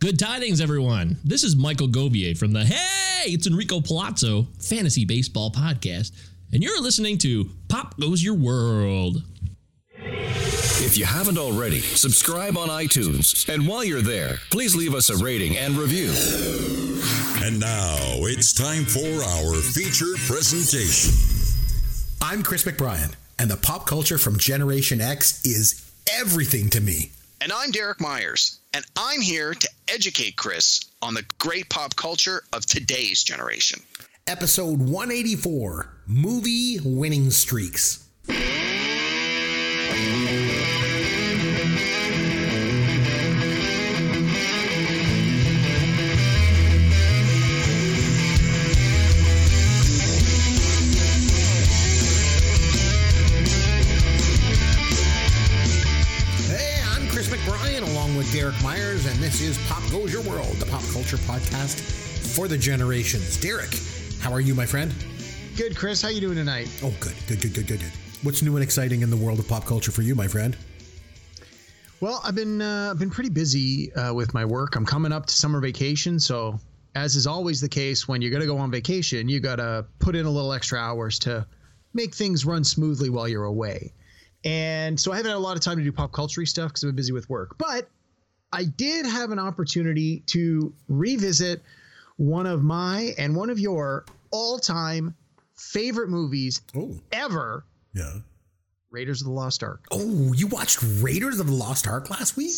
Good tidings, everyone. This is Michael Govier from the Hey, it's Enrico Palazzo Fantasy Baseball Podcast, and you're listening to Pop Goes Your World. If you haven't already, subscribe on iTunes. And while you're there, please leave us a rating and review. And now it's time for our feature presentation. I'm Chris McBrien, and the pop culture from Generation X is everything to me. And I'm Derek Myers, and I'm here to educate Chris on the great pop culture of today's generation. Episode 184 Movie Winning Streaks. Derek Myers, and this is Pop Goes Your World, the pop culture podcast for the generations. Derek, how are you, my friend? Good, Chris. How you doing tonight? Oh, good, good, good, good, good, good. What's new and exciting in the world of pop culture for you, my friend? Well, I've been uh, been pretty busy uh, with my work. I'm coming up to summer vacation, so as is always the case, when you're going to go on vacation, you got to put in a little extra hours to make things run smoothly while you're away. And so I haven't had a lot of time to do pop culture stuff because I've been busy with work. But I did have an opportunity to revisit one of my and one of your all-time favorite movies Oh, ever, yeah. Raiders of the Lost Ark. Oh, you watched Raiders of the Lost Ark last week?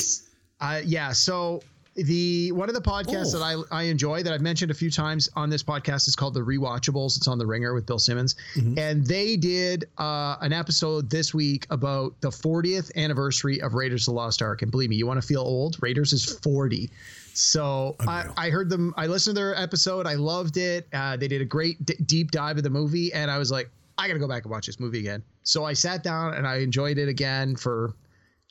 Uh, yeah. So the one of the podcasts Oh. that I, I enjoy that I've mentioned a few times on this podcast is called the Rewatchables. It's on the Ringer with Bill Simmons, and they did uh, an episode this week about the 40th anniversary of Raiders of the Lost Ark. And believe me, you want to feel old? Raiders is 40. So I, I heard them. I listened to their episode. I loved it. Uh, they did a great d- deep dive of the movie, and I was like, I got to go back and watch this movie again. So I sat down and I enjoyed it again for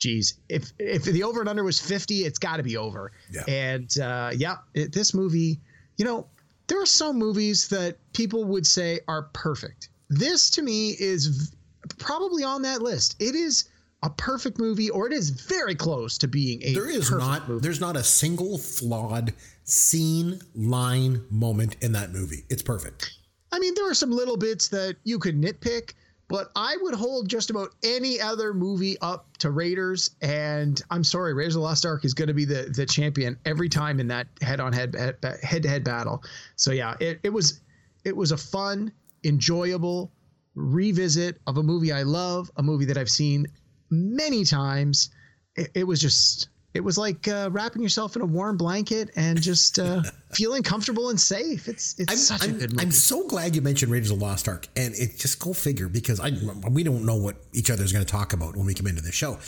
geez, if if the over and under was 50, it's got to be over. Yeah. And uh, yeah, it, this movie, you know, there are some movies that people would say are perfect. This to me is v- probably on that list. It is a perfect movie, or it is very close to being a. There is perfect not movie. there's not a single flawed scene, line, moment in that movie. It's perfect. I mean, there are some little bits that you could nitpick, but I would hold just about any other movie up to Raiders. And I'm sorry, Raiders of the Lost Ark is going to be the the champion every time in that head on head head to head battle. So yeah, it, it was it was a fun, enjoyable revisit of a movie I love, a movie that I've seen many times. It, it was just. It was like uh, wrapping yourself in a warm blanket and just uh, feeling comfortable and safe. It's it's I'm, such I'm, a good movie. I'm so glad you mentioned Raiders of the Lost Ark, and it just go figure because I we don't know what each other's going to talk about when we come into the show,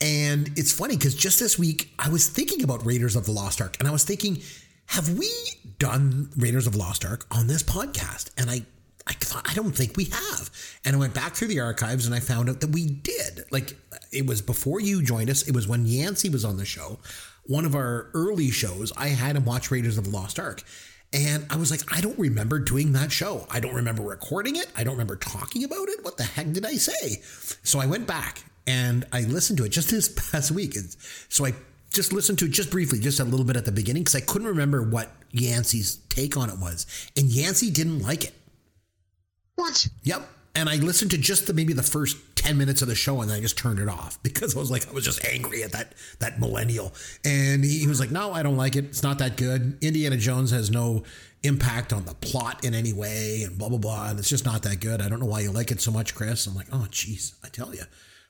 and it's funny because just this week I was thinking about Raiders of the Lost Ark, and I was thinking, have we done Raiders of the Lost Ark on this podcast? And I I thought I don't think we have, and I went back through the archives and I found out that we did. Like it was before you joined us. It was when Yancey was on the show. One of our early shows, I had him watch Raiders of the Lost Ark. And I was like, I don't remember doing that show. I don't remember recording it. I don't remember talking about it. What the heck did I say? So I went back and I listened to it just this past week. And so I just listened to it just briefly, just a little bit at the beginning, because I couldn't remember what Yancey's take on it was. And Yancey didn't like it. What? Yep. And I listened to just the maybe the first 10 minutes of the show and then I just turned it off because I was like, I was just angry at that that millennial. And he, he was like, No, I don't like it. It's not that good. Indiana Jones has no impact on the plot in any way and blah blah blah. And it's just not that good. I don't know why you like it so much, Chris. I'm like, oh jeez, I tell you.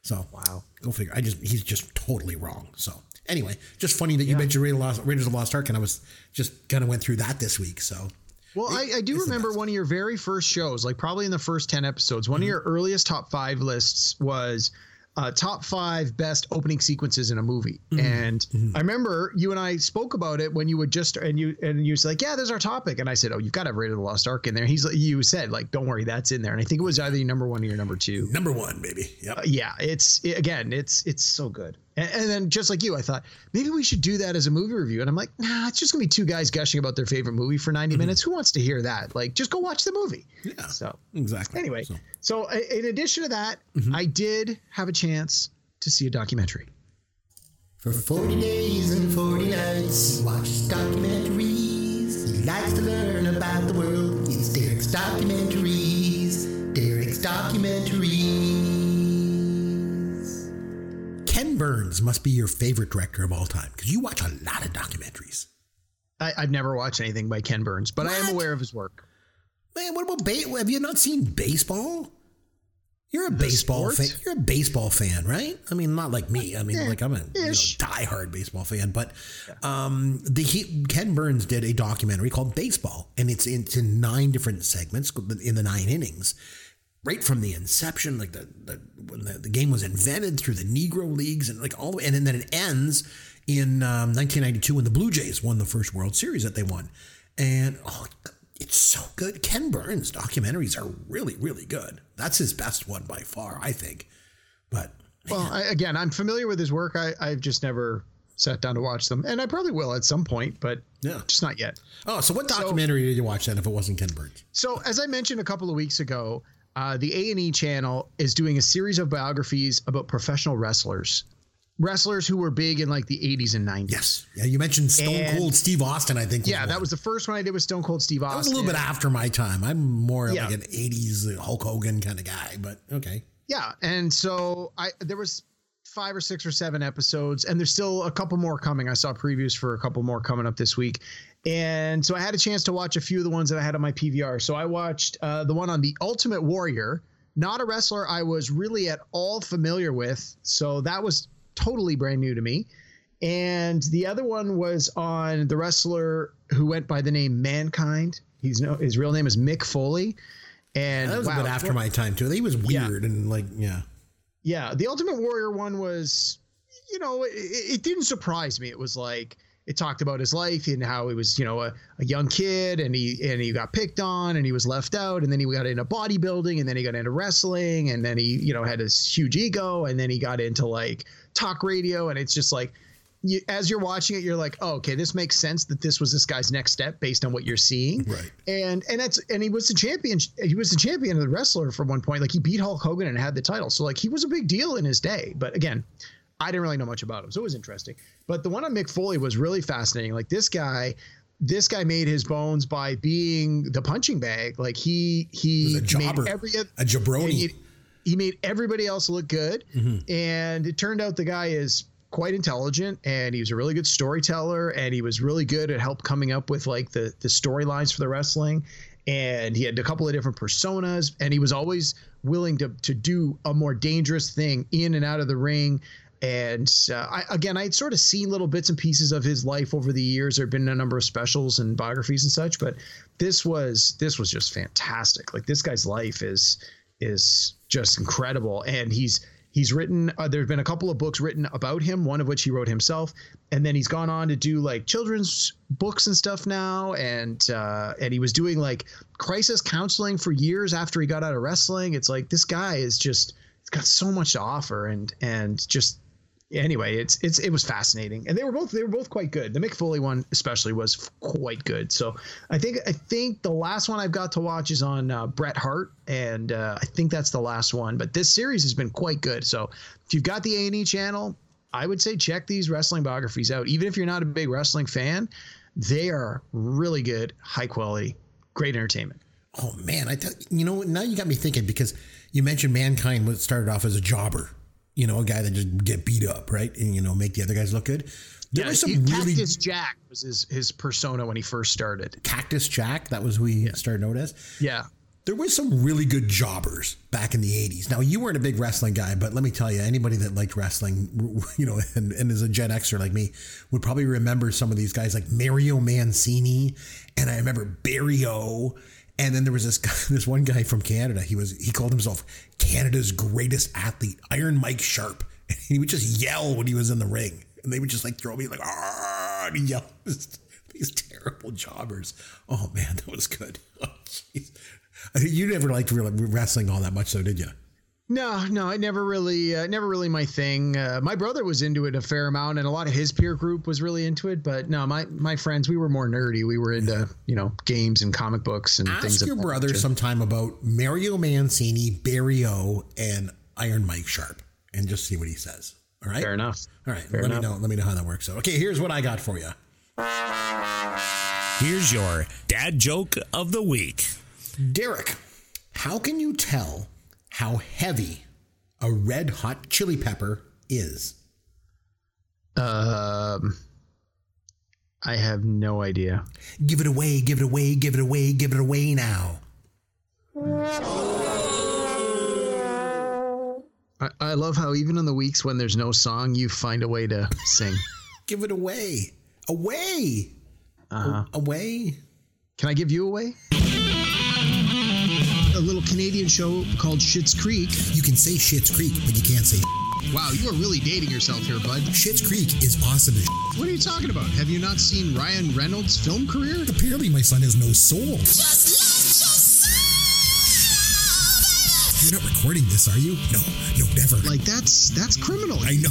So wow. Go figure. I just he's just totally wrong. So anyway, just funny that you mentioned Raiders of Lost- Raiders of the Lost Ark and I was just kind of went through that this week. So Well, I, I do remember one of your very first shows, like probably in the first 10 episodes, one of mm-hmm. your earliest top five lists was uh, top five best opening sequences in a movie. Mm-hmm. And mm-hmm. I remember you and I spoke about it when you would just, and you, and you was like, yeah, there's our topic. And I said, oh, you've got to have Raiders of the Lost Ark in there. He's like, you said, like, don't worry, that's in there. And I think it was either your number one or your number two. number one, baby. Yep. Uh, yeah, it's it, again, it's it's so good. And, and then just like you, I thought maybe we should do that as a movie review. And I'm like, nah, it's just gonna be two guys gushing about their favorite movie for 90 mm-hmm. minutes. Who wants to hear that? Like, just go watch the movie. Yeah. So Exactly. anyway, So- so, uh, in addition to that, mm-hmm. I did have a chance to see a documentary. For 40 days and 40 nights, he watches documentaries. He likes to learn about the world. It's Derek's Documentaries. Derek's Documentaries. Ken Burns must be your favorite director of all time because you watch a lot of documentaries. I, I've never watched anything by Ken Burns, but I am aware of his work. Man, what about ba- have you not seen baseball? You're a baseball sport? fan. You're a baseball fan, right? I mean, not like me. I mean, Eh, like I'm a you know, diehard baseball fan. But um, the he, Ken Burns did a documentary called Baseball, and it's in, it's in nine different segments in the nine innings, right from the inception, like the, the when the, the game was invented through the Negro leagues, and like all the way, and then it ends in um, 1992 when the Blue Jays won the first World Series that they won, and oh. It's so good. Ken Burns documentaries are really, really good. That's his best one by far, I think. But Well, I, again, I'm familiar with his work. I, I've just never sat down to watch them, and I probably will at some point, but Yeah. just not yet. oh, so what documentary did you watch then? If it wasn't Ken Burns, So, as I mentioned a couple of weeks ago, uh, the A and E channel is doing a series of biographies about professional wrestlers, wrestlers who were big in like the 80s and 90s. yes, yeah. You mentioned Stone And- Cold Steve Austin. I think. Yeah, that was the first one I did with Stone Cold Steve Austin. That was a little bit after my time. I'm more Yeah. like an '80s Hulk Hogan kind of guy, but okay. Yeah, and so I there was five or six or seven episodes, and there's still a couple more coming. I saw previews for a couple more coming up this week, and so I had a chance to watch a few of the ones that I had on my PVR. So I watched uh, the one on the Ultimate Warrior, not a wrestler I was really at all familiar with, so that was totally brand new to me. And the other one was on the wrestler who went by the name Mankind. He's no his real name is Mick Foley. And That was a wow, bit after my time too. He was Yeah. weird and like yeah. yeah, the Ultimate Warrior one was, you know, it, it didn't surprise me. It was like it talked about his life and how he was, you know, a, a young kid and he and he got picked on and he was left out and then he got into bodybuilding and then he got into wrestling and then he, you know, had this huge ego and then he got into like talk radio and it's just like you, as you're watching it, you're like, oh, okay, this makes sense that this was this guy's next step based on what you're seeing. Right. And and that's and he was the champion. He was the champion of the wrestler for one point. Like he beat Hulk Hogan and had the title. So like he was a big deal in his day. But again, I didn't really know much about him, so it was interesting. But the one on Mick Foley was really fascinating. Like this guy. This guy made his bones by being the punching bag. Like he he He was a jobber, made every a jabroni. he, he made everybody else look good, Mm-hmm. and it turned out the guy is quite intelligent and he was a really good storyteller and he was really good at help coming up with like the the storylines for the wrestling and he had a couple of different personas and he was always willing to to do a more dangerous thing in and out of the ring and uh, I, again, I'd sort of seen little bits and pieces of his life over the years. There've been a number of specials and biographies and such, but this was this was just fantastic. Like this guy's life is is just incredible, and he's he's written. Uh, there's been a couple of books written about him, one of which he wrote himself, and then he's gone on to do like children's books and stuff now, and uh, and he was doing like crisis counseling for years after he got out of wrestling. It's like this guy is just he's got so much to offer, and and just anyway, it's it's it was fascinating, and they were both they were both quite good. The Mick Foley one especially was quite good. So I think I think the last one I've got to watch is on uh, Bret Hart, and uh, I think that's the last one. But this series has been quite good. So if you've got the A and E channel, I would say check these wrestling biographies out. Even if you're not a big wrestling fan, they are really good, high quality, great entertainment. Oh man, I tell you know now you got me thinking because you mentioned mankind started off as a jobber, you know, a guy that just get beat up, right, and you know make the other guys look good. There was some he- really Cactus Jack was his his persona when he first started. Cactus Jack. That was who he started out as. Yeah. There was some really good jobbers back in the 80s. Now, you weren't a big wrestling guy, but let me tell you, anybody that liked wrestling, you know, and, and is a Gen Xer like me, would probably remember some of these guys like Mario Mancini. And I remember Barry O. And then there was this guy, this one guy from Canada. He was he called himself Canada's greatest athlete, Iron Mike Sharpe. And he would just yell when he was in the ring. And they would just like throw me like, ah, and yell. These terrible jobbers. Oh man, that was good. Oh, jeez. You never liked wrestling all that much, though, did you? No, no, it never really, uh, never really my thing. Uh, my brother was into it a fair amount, and a lot of his peer group was really into it. But no, my my friends, we were more nerdy. We were into you know games and comic books and things. Ask your brother nature. sometime about Mario Mancini, Barry O, and Iron Mike Sharpe, and just see what he says. All right. Fair enough. All right. Fair let enough. me know. Let me know how that works. So, okay, here's what I got for you. Here's your dad joke of the week. Derek, how can you tell how heavy a red hot chili pepper is? Um, I have no idea. Give it away, give it away, give it away, give it away now. I, I love how even in the weeks when there's no song, you find a way to sing. Give it away. Away. Uh-huh. Away. Can I give you away? A little Canadian show called Schitt's Creek. You can say Shit's Creek, but you can't say Wow, you are really dating yourself here, bud. Shit's Creek is awesome as What are you talking about? Have you not seen Ryan Reynolds' film career? Apparently, my son has no soul. You're not recording this, are you? No, no, never. Like that's that's criminal. I know.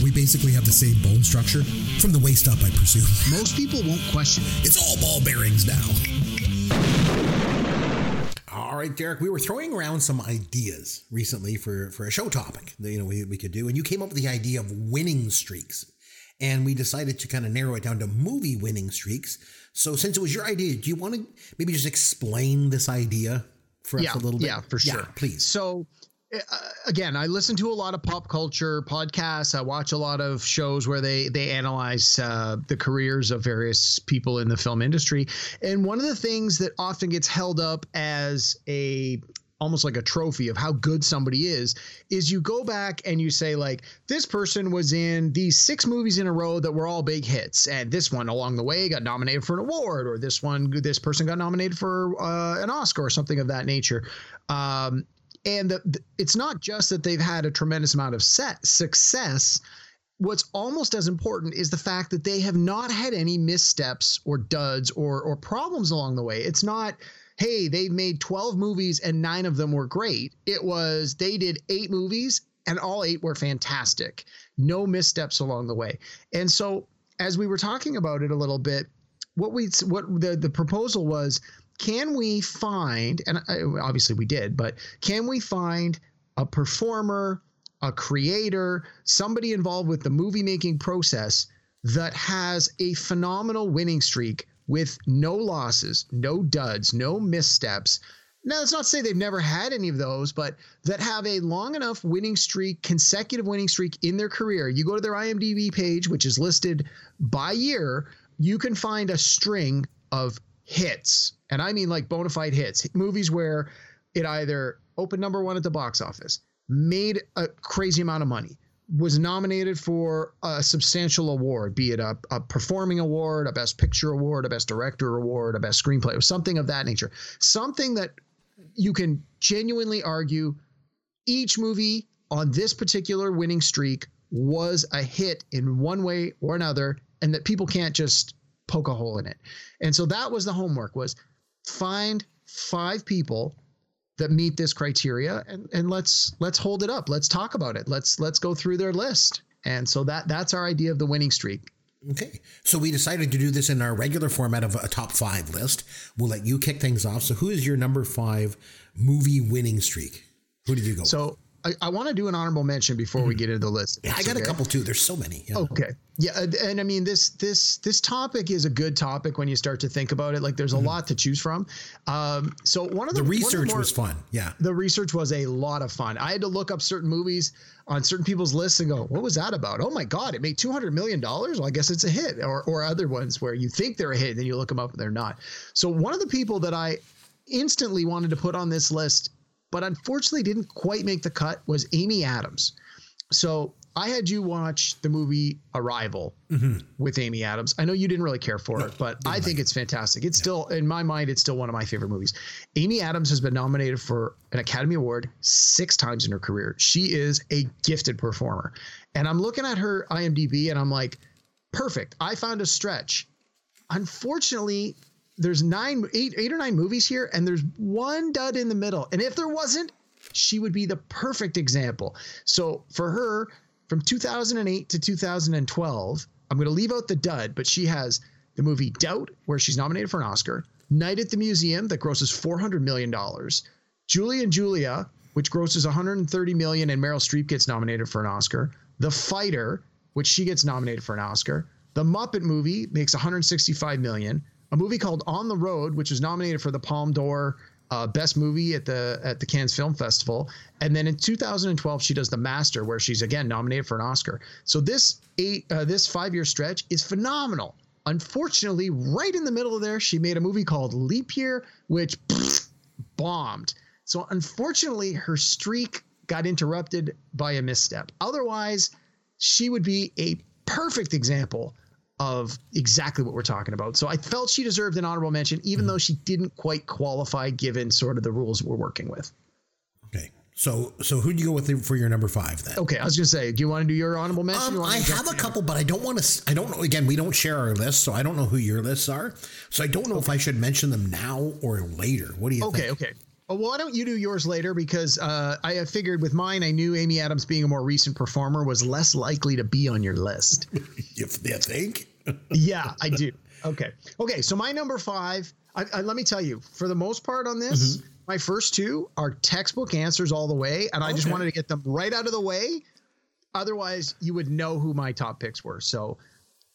We basically have the same bone structure from the waist up, I presume. Most people won't question it. It's all ball bearings now. All right, Derek, we were throwing around some ideas recently for, for a show topic that you know we, we could do, and you came up with the idea of winning streaks. And we decided to kind of narrow it down to movie winning streaks. So since it was your idea, do you want to maybe just explain this idea for yeah, us a little bit? Yeah, for sure. please. So, again, I listen to a lot of pop culture podcasts. I watch a lot of shows where they they analyze uh, the careers of various people in the film industry. And one of the things that often gets held up as a almost like a trophy of how good somebody is is you go back and you say like this person was in these six movies in a row that were all big hits and this one along the way got nominated for an award or this one this person got nominated for uh, an oscar or something of that nature um, and the, the, it's not just that they've had a tremendous amount of set success what's almost as important is the fact that they have not had any missteps or duds or or problems along the way it's not hey, they made 12 movies and nine of them were great. It was they did eight movies and all eight were fantastic. No missteps along the way. And so as we were talking about it a little bit, what we what the the proposal was, can we find and obviously we did, but can we find a performer, a creator, somebody involved with the movie making process that has a phenomenal winning streak with no losses, no duds, no missteps. Now, that's not to say they've never had any of those, but that have a long enough winning streak, consecutive winning streak in their career. You go to their IMDb page, which is listed by year, you can find a string of hits. And I mean like bona fide hits, movies where it either opened number one at the box office, made a crazy amount of money, was nominated for a substantial award, be it a, a, performing award, a best picture award, a best director award, a best screenplay, or something of that nature. Something that you can genuinely argue each movie on this particular winning streak was a hit in one way or another, and that people can't just poke a hole in it. And so that was the homework was find five people that meet this criteria and, and let's let's hold it up let's talk about it let's let's go through their list and so that that's our idea of the winning streak Okay. So we decided to do this in our regular format of a top five list. We'll let you kick things off. So who is your number five movie winning streak? Who did you go? So I, I want to do an honorable mention before we get into the list. Yeah, I got okay. a couple too. There's so many. Okay. Yeah, and, I mean this this this topic is a good topic when you start to think about it. Like there's a mm-hmm. lot to choose from. Um, so one of the, the research the more, was fun. Yeah, the research was a lot of fun. I had to look up certain movies on certain people's lists and go, "What was that about?" Oh my God, it made two hundred million dollars. Well, I guess it's a hit. Or or other ones where you think they're a hit, and then you look them up and they're not. So one of the people that I instantly wanted to put on this list but unfortunately didn't quite make the cut was Amy Adams. So I had you watch the movie Arrival mm-hmm. with Amy Adams. I know you didn't really care for no, it, but I think it's fantastic. It's yeah. still, in my mind, it's still one of my favorite movies. Amy Adams has been nominated for an Academy Award six times in her career. She is a gifted performer. And I'm looking at her IMDb and I'm like, perfect. I found a stretch. Unfortunately, there's nine, eight, eight or nine movies here, and there's one dud in the middle. And if there wasn't, she would be the perfect example. So for her, from 2008 to 2012, I'm going to leave out the dud, but she has the movie Doubt, where she's nominated for an Oscar, Night at the Museum, that grosses $400 million, Julie and Julia, which grosses 130 million, and Meryl Streep gets nominated for an Oscar. The Fighter, which she gets nominated for an Oscar. The Muppet movie makes 165 million. A movie called On the Road, which was nominated for the Palme d'Or uh, Best Movie at the at the Cannes Film Festival, and then in 2012 she does The Master, where she's again nominated for an Oscar. So this eight uh, this five year stretch is phenomenal. Unfortunately, right in the middle of there, she made a movie called Leap Year, which bombed. So unfortunately, her streak got interrupted by a misstep. Otherwise, she would be a perfect example of exactly what we're talking about. So I felt she deserved an honorable mention, even though she didn't quite qualify given sort of the rules we're working with. Okay. So so who do you go with for your number five then? Okay, I was gonna say, do you want to do your honorable mention? Um, I have a couple, but I don't want to. I don't know. Again, we don't share our lists, so I don't know who your lists are. So I don't know okay. if I should mention them now or later. What do you think? okay, think? Okay, okay. Well, why don't you do yours later? Because uh, I figured with mine, I knew Amy Adams being a more recent performer was less likely to be on your list. you, you think? yeah, I do. Okay. Okay. So my number five, I, I, let me tell you, for the most part on this, mm-hmm. my first two are textbook answers all the way. And I just wanted to get them right out of the way. Otherwise, you would know who my top picks were. So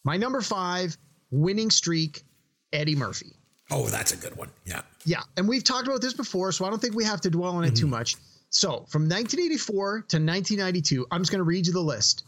my number five, winning streak, Eddie Murphy. Oh, that's a good one. Yeah. Yeah. And we've talked about this before, so I don't think we have to dwell on it mm-hmm. too much. So from 1984 to 1992, I'm just going to read you the list.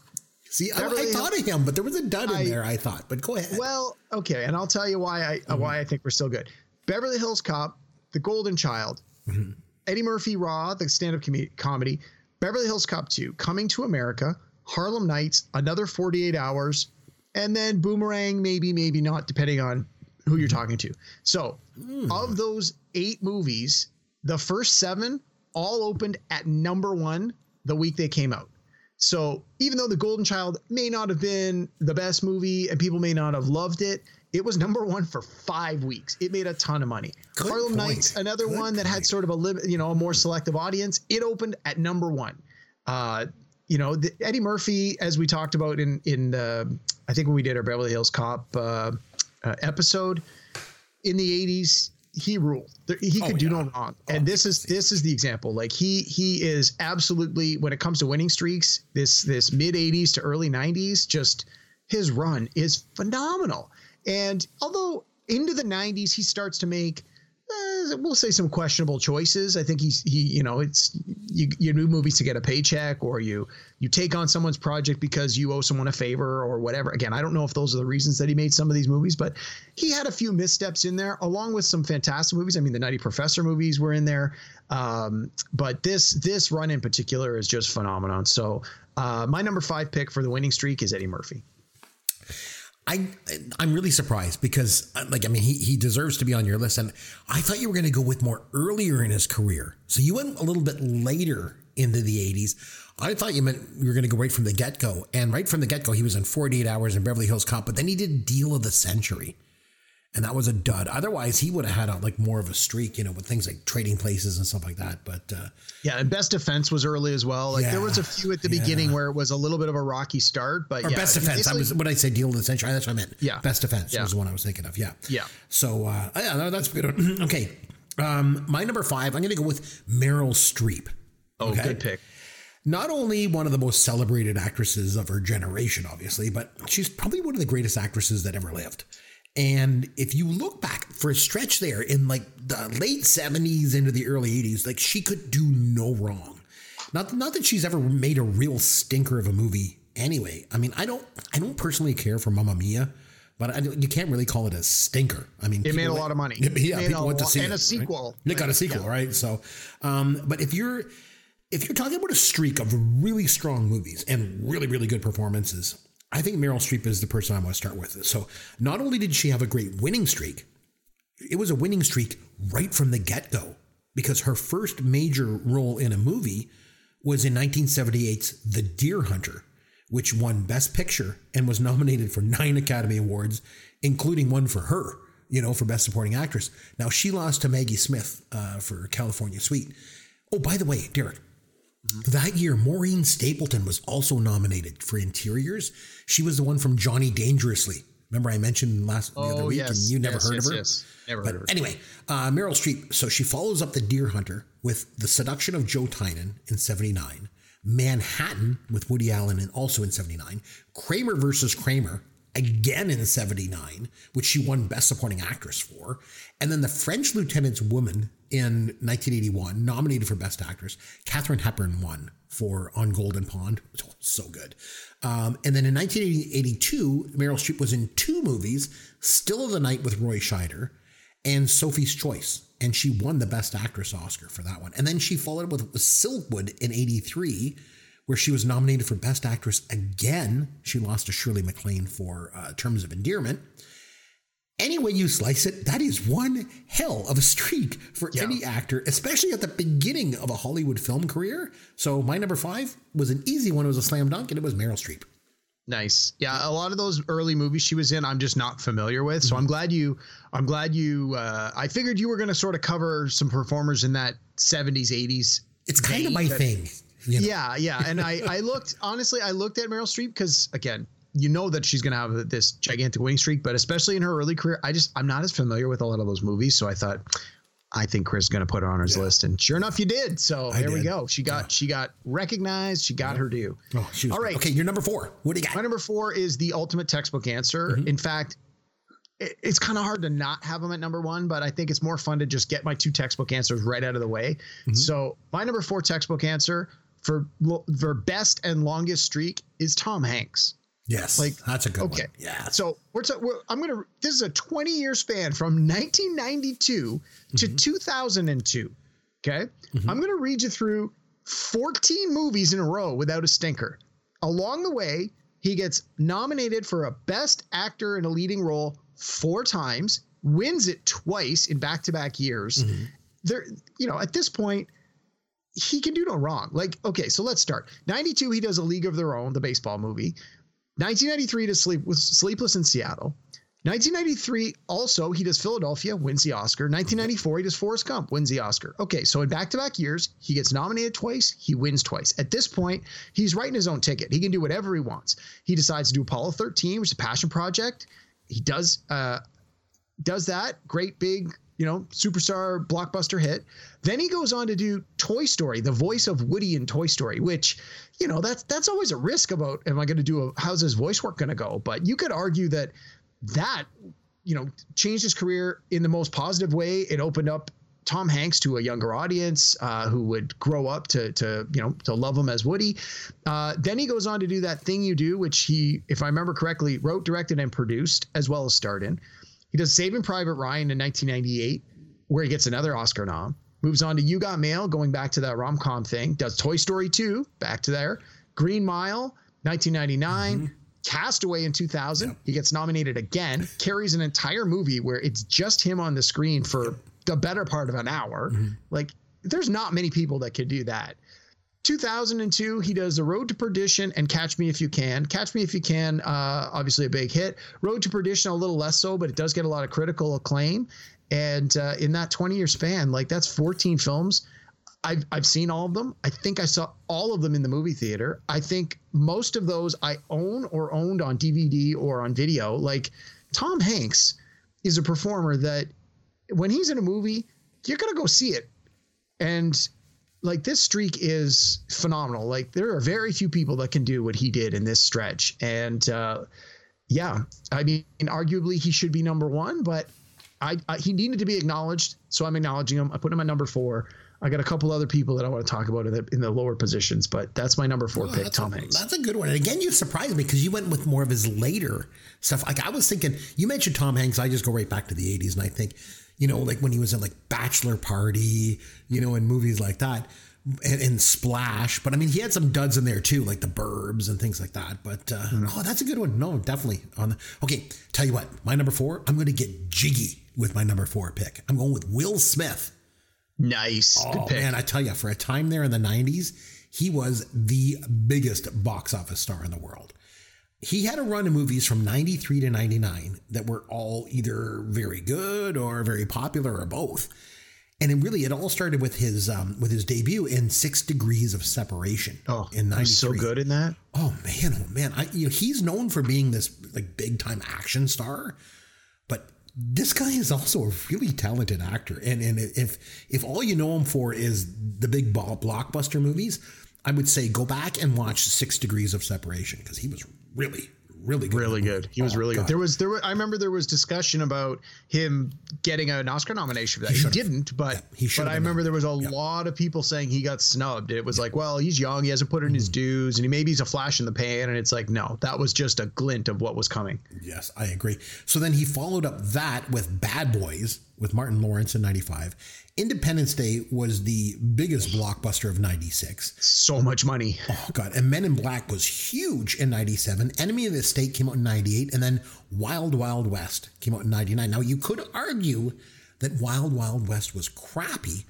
See, I, I, thought of him, but there was a dud in I, there. I thought, but go ahead. Well, okay, and I'll tell you why I mm-hmm. why I think we're still good. Beverly Hills Cop, The Golden Child, mm-hmm. Eddie Murphy Raw, the stand-up com- comedy, Beverly Hills Cop 2, Coming to America, Harlem Nights, Another 48 Hours, and then Boomerang, maybe, maybe not, depending on who you're talking to. So, mm. of those eight movies, the first seven all opened at number one the week they came out. So even though The Golden Child may not have been the best movie and people may not have loved it, it was number one for five weeks. It made a ton of money. Good Harlem point. Nights, another Good one that point. had sort of a you know a more selective audience. It opened at number one. Uh, you know, the, Eddie Murphy, as we talked about in in the, I think when we did our Beverly Hills Cop uh, uh, episode in the '80s, he ruled. He could oh, do yeah. no wrong. And this is this is the example. Like he he is absolutely when it comes to winning streaks, this this mid 80s to early 90s, just his run is phenomenal. And although into the 90s he starts to make we'll say some questionable choices. I think he's he you know it's you you do movies to get a paycheck or you you take on someone's project because you owe someone a favor or whatever. Again, I don't know if those are the reasons that he made some of these movies, but he had a few missteps in there along with some fantastic movies. I mean, the Nutty Professor movies were in there, um, but this this run in particular is just phenomenon. So uh, my number five pick for the winning streak is Eddie Murphy. I I'm really surprised because uh, like I mean he he deserves to be on your list and I thought you were going to go with more earlier in his career. So you went a little bit later into the 80s. I thought you meant you were going to go right from the get-go and right from the get-go he was in 48 hours in Beverly Hills Cop but then he did Deal of the Century and that was a dud. Otherwise, he would have had a, like more of a streak, you know, with things like trading places and stuff like that. But uh, yeah, and best defense was early as well. Like yeah, there was a few at the yeah. beginning where it was a little bit of a rocky start, but or yeah, best defense. I was what I say, deal of the century. That's what I meant. Yeah, best defense yeah. was the one I was thinking of. Yeah, yeah. So uh, yeah, that's good. okay, um, my number five. I'm going to go with Meryl Streep. Oh, okay? good pick not only one of the most celebrated actresses of her generation, obviously, but she's probably one of the greatest actresses that ever lived. And if you look back for a stretch there in like the late 70s into the early 80s, like she could do no wrong. Not, not that she's ever made a real stinker of a movie anyway. I mean, I don't I don't personally care for Mamma Mia, but I, you can't really call it a stinker. I mean, it made a lot of money. Yeah, people went to see it. and it, a sequel. Right? It got a sequel, yeah. right? So, um, but if you're if you're talking about a streak of really strong movies and really really good performances, I think Meryl Streep is the person I want to start with. So not only did she have a great winning streak, it was a winning streak right from the get go because her first major role in a movie was in 1978's The Deer Hunter, which won Best Picture and was nominated for nine Academy Awards, including one for her, you know, for Best Supporting Actress. Now, she lost to Maggie Smith uh, for California Suite. Oh, by the way, Derek. That year, Maureen Stapleton was also nominated for Interiors. She was the one from Johnny Dangerously. Remember, I mentioned last the other oh, week, yes. and you never yes, heard yes, of her. Yes, never but heard of her. Anyway, uh, Meryl Streep. So she follows up the Deer Hunter with The Seduction of Joe Tynan in '79, Manhattan with Woody Allen and also in 79, Kramer versus Kramer again in 79, which she won Best Supporting Actress for, and then The French Lieutenant's Woman in 1981, nominated for Best Actress. Katharine Hepburn won for On Golden Pond. So good. Um, and then in 1982, Meryl Streep was in two movies Still of the Night with Roy Scheider and Sophie's Choice. And she won the Best Actress Oscar for that one. And then she followed up with Silkwood in 83, where she was nominated for Best Actress again. She lost to Shirley MacLaine for uh, Terms of Endearment. Any way you slice it, that is one hell of a streak for Yeah. any actor, especially at the beginning of a Hollywood film career. So my number five was an easy one. It was a slam dunk, and it was Meryl Streep. Nice. Yeah, a lot of those early movies she was in, I'm just not familiar with. So I'm glad you. I'm glad you. Uh, I figured you were going to sort of cover some performers in that 70s, 80s. It's kind of my that- thing. you know? Yeah, yeah. And I, I looked honestly, I looked at Meryl Streep because again, you know that she's going to have this gigantic winning streak, but especially in her early career, I just I'm not as familiar with a lot of those movies. So I thought, I think Chris is going to put her on his list, and sure enough, you did. So I there we go. She got she got recognized. She got her due. Oh, she was All right. Okay, you're number four. What do you got? My number four is the ultimate textbook answer. Mm-hmm. In fact, it, it's kind of hard to not have them at number one, but I think it's more fun to just get my two textbook answers right out of the way. Mm-hmm. So my number four textbook answer for for best and longest streak is Tom Hanks. Yes, Like, that's a good okay. one. Yeah. So we're, t- we're I'm gonna this is a 20 year span from 1992 to mm-hmm. 2002. Okay, mm-hmm. I'm gonna read you through 14 movies in a row without a stinker. Along the way, he gets nominated for a Best Actor in a Leading Role four times, wins it twice in back to back years. Mm-hmm. There, you know, at this point, he can do no wrong. Like, okay, so let's start. 92, he does A League of Their Own, the baseball movie. 1993 to sleep with Sleepless in Seattle. 1993 also he does Philadelphia, wins the Oscar. 1994 he does Forrest Gump, wins the Oscar. Okay, so in back-to-back years he gets nominated twice, he wins twice. At this point he's writing his own ticket. He can do whatever he wants. He decides to do Apollo 13, which is a passion project. He does uh, does that great big you know superstar blockbuster hit then he goes on to do toy story the voice of woody in toy story which you know that's that's always a risk about am i going to do a how's his voice work going to go but you could argue that that you know changed his career in the most positive way it opened up Tom Hanks to a younger audience uh, who would grow up to to you know to love him as Woody. Uh, then he goes on to do that thing you do, which he, if I remember correctly, wrote, directed, and produced as well as starred in. He does Saving Private Ryan in 1998, where he gets another Oscar nom. Moves on to You Got Mail, going back to that rom com thing. Does Toy Story 2, back to there. Green Mile, 1999. Mm-hmm. Castaway in 2000. He gets nominated again, carries an entire movie where it's just him on the screen for the better part of an hour. Mm-hmm. Like, there's not many people that could do that. 2002, he does The Road to Perdition and Catch Me If You Can. Catch Me If You Can, uh, obviously a big hit. Road to Perdition, a little less so, but it does get a lot of critical acclaim. And uh, in that 20 year span, like that's 14 films. I've, I've seen all of them. I think I saw all of them in the movie theater. I think most of those I own or owned on DVD or on video. Like Tom Hanks is a performer that when he's in a movie, you're going to go see it. And like this streak is phenomenal. Like there are very few people that can do what he did in this stretch. And uh, yeah, I mean, arguably he should be number one, but I, I he needed to be acknowledged, so I'm acknowledging him. I put him at number four. I got a couple other people that I want to talk about in the, in the lower positions, but that's my number four Oh, pick, Tom a, Hanks. That's a good one. And again, you surprised me because you went with more of his later stuff. Like I was thinking, you mentioned Tom Hanks. I just go right back to the '80s, and I think, you know, like when he was in like Bachelor Party, you know, and movies like that, and, and Splash. But I mean, he had some duds in there too, like The Burbs and things like that. But uh, oh, that's a good one. No, definitely on. The, okay, tell you what, my number four. I'm going to get jiggy with my number four pick. I'm going with Will Smith. Nice, Oh good pick. man, I tell you, for a time there in the '90s, he was the biggest box office star in the world. He had a run of movies from '93 to '99 that were all either very good or very popular or both. And it really, it all started with his um, with his debut in Six Degrees of Separation. oh, in he was so good in that. Oh man, oh man! I, you know, he's known for being this like big time action star, but this guy is also a really talented actor. And and if if all you know him for is the big ball blockbuster movies, I would say go back and watch Six Degrees of Separation because he was really, really good. really good. He was Oh, really God. good. There was there were, I remember there was discussion about him getting an Oscar nomination for that. He, should've. didn't, but Yeah, he should've but I remember there was a. Yeah. lot of people saying he got snubbed. It was like, well, he's young, he hasn't put in Mm. his dues, and he maybe he's a flash in the pan. And it's like, no, that was just a glint of what was coming. Yes, I agree. So then he followed up that with Bad Boys with Martin Lawrence in 95. Independence Day was the biggest blockbuster of 96. So much money. Oh, God. And Men in Black was huge in 97. Enemy of the State came out in 98. And then Wild Wild West came out in 99. Now, you could argue that Wild Wild West was crappy,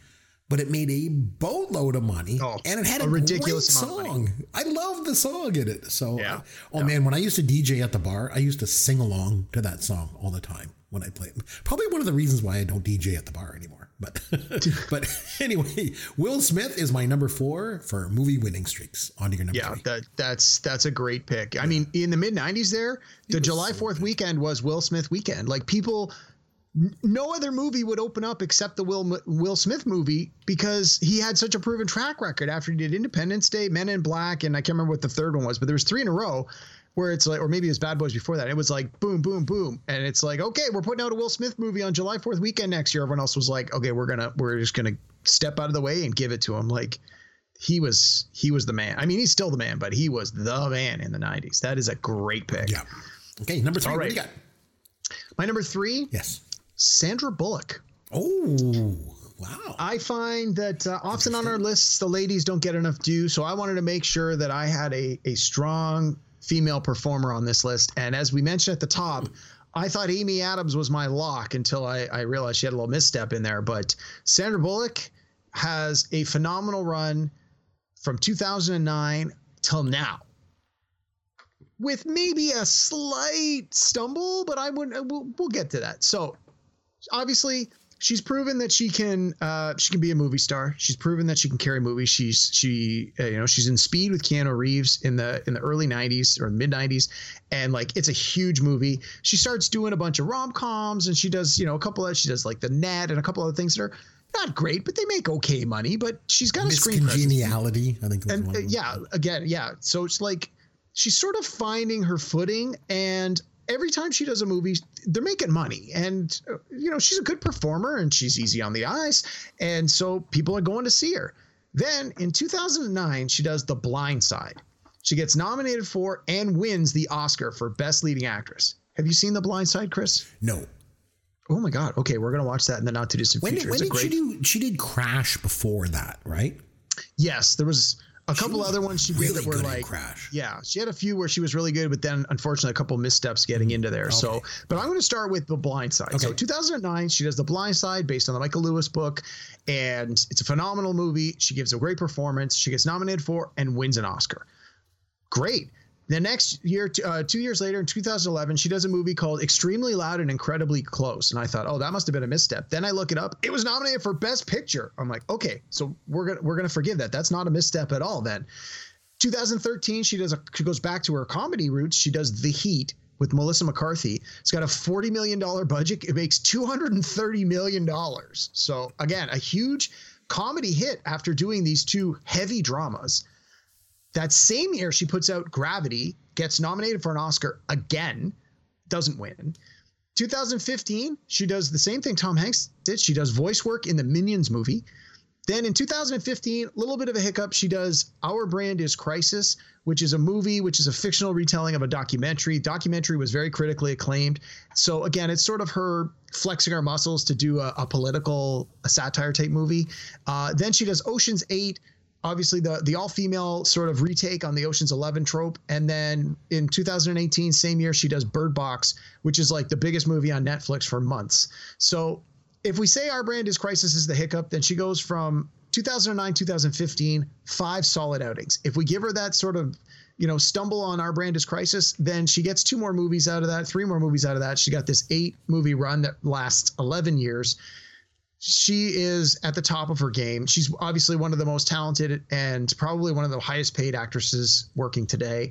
but it made a boatload of money. Oh, and it had a a, ridiculous song. I love the song in it. So, Yeah. Uh, oh man, when I used to DJ at the bar, I used to sing along to that song all the time when I played. Probably one of the reasons why I don't DJ at the bar anymore. But, but anyway, Will Smith is my number four for movie winning streaks. On to your number Yeah, three. that that's that's a great pick. I mean, in the mid '90s, there, the July Fourth weekend was Will Smith weekend. Like people, no other movie would open up except the Will Will Smith movie because he had such a proven track record. After he did Independence Day, Men in Black, and I can't remember what the third one was, but there was three in a row. Where it's like, or maybe it was Bad Boys before that. It was like boom, boom, boom, and it's like, okay, we're putting out a Will Smith movie on July Fourth weekend next year. Everyone else was like, okay, we're gonna, we're just gonna step out of the way and give it to him. Like, he was he was the man. I mean, he's still the man, but he was the man in the '90s. That is a great pick. yeah. Okay, number three. All What do you got? My number three, Yes. Sandra Bullock. Oh, wow. I find that uh, often on our lists, the ladies don't get enough due. So I wanted to make sure that I had a, a strong female performer on this list. And as we mentioned at the top, I thought Amy Adams was my lock until I, I realized she had a little misstep in there. But Sandra Bullock has a phenomenal run from 2009 till now. With maybe a slight stumble, but I would we'll, we'll get to that. So obviously she's proven that she can uh, she can be a movie star. She's proven that she can carry movies. She's she uh, you know she's in Speed with Keanu Reeves in the in the early '90s or mid '90s, and like it's a huge movie. She starts doing a bunch of rom coms, and she does you know a couple of she does like the Net and a couple other things that are not great, but they make okay money. But she's got a screen Congeniality, I think. And one uh, yeah again yeah so it's like she's sort of finding her footing and every time she does a movie they're making money. And uh, you know she's a good performer and she's easy on the eyes. And so people are going to see her. Then in 2009 she does the blind side. She gets nominated for and wins the oscar for best leading actress. Have you seen the blind side chris? No. oh my god. Okay we're gonna watch that in the not too distant When, future. Did, when did great she do? She did Crash before that, right? yes there was a couple other ones she really that were like Crash. Yeah, she had a few where she was really good, but then unfortunately a couple missteps getting into there. So, but I'm going to start with The Blind Side. So, 2009, she does The Blind Side based on the Michael Lewis book, and it's a phenomenal movie. She gives a great performance. She gets nominated for and wins an Oscar. Great. The next year, uh, two years later, in 2011, she does a movie called Extremely Loud and Incredibly Close. And I thought, oh, that must have been a misstep. Then I look it up. It was nominated for Best Picture. I'm like, okay, so we're gonna we're gonna forgive that. That's not a misstep at all. Then 2013, she does a, she goes back to her comedy roots. She does The Heat with Melissa McCarthy. It's got a 40 million dollar budget. It makes 230 million dollars. So again, a huge comedy hit after doing these two heavy dramas. That same year, she puts out Gravity, gets nominated for an Oscar again, doesn't win. 2015, she does the same thing Tom Hanks did. She does voice work in the Minions movie. Then in 2015, a little bit of a hiccup. She does Our Brand is Crisis, which is a movie, which is a fictional retelling of a documentary. Documentary was very critically acclaimed. So again, it's sort of her flexing her muscles to do a, a political, a satire type movie. Uh, then she does Ocean's Eight, obviously the the all female sort of retake on the Ocean's 11 trope. And then in 2018, same year, she does Bird Box, which is like the biggest movie on Netflix for months. So if we say our brand is crisis is the hiccup, then she goes from 2009, 2015, five solid outings. If we give her that sort of, you know, stumble on our brand is crisis, then she gets two more movies out of that, three more movies out of that. She got this eight movie run that lasts 11 years. She is at the top of her game. She's obviously one of the most talented and probably one of the highest paid actresses working today.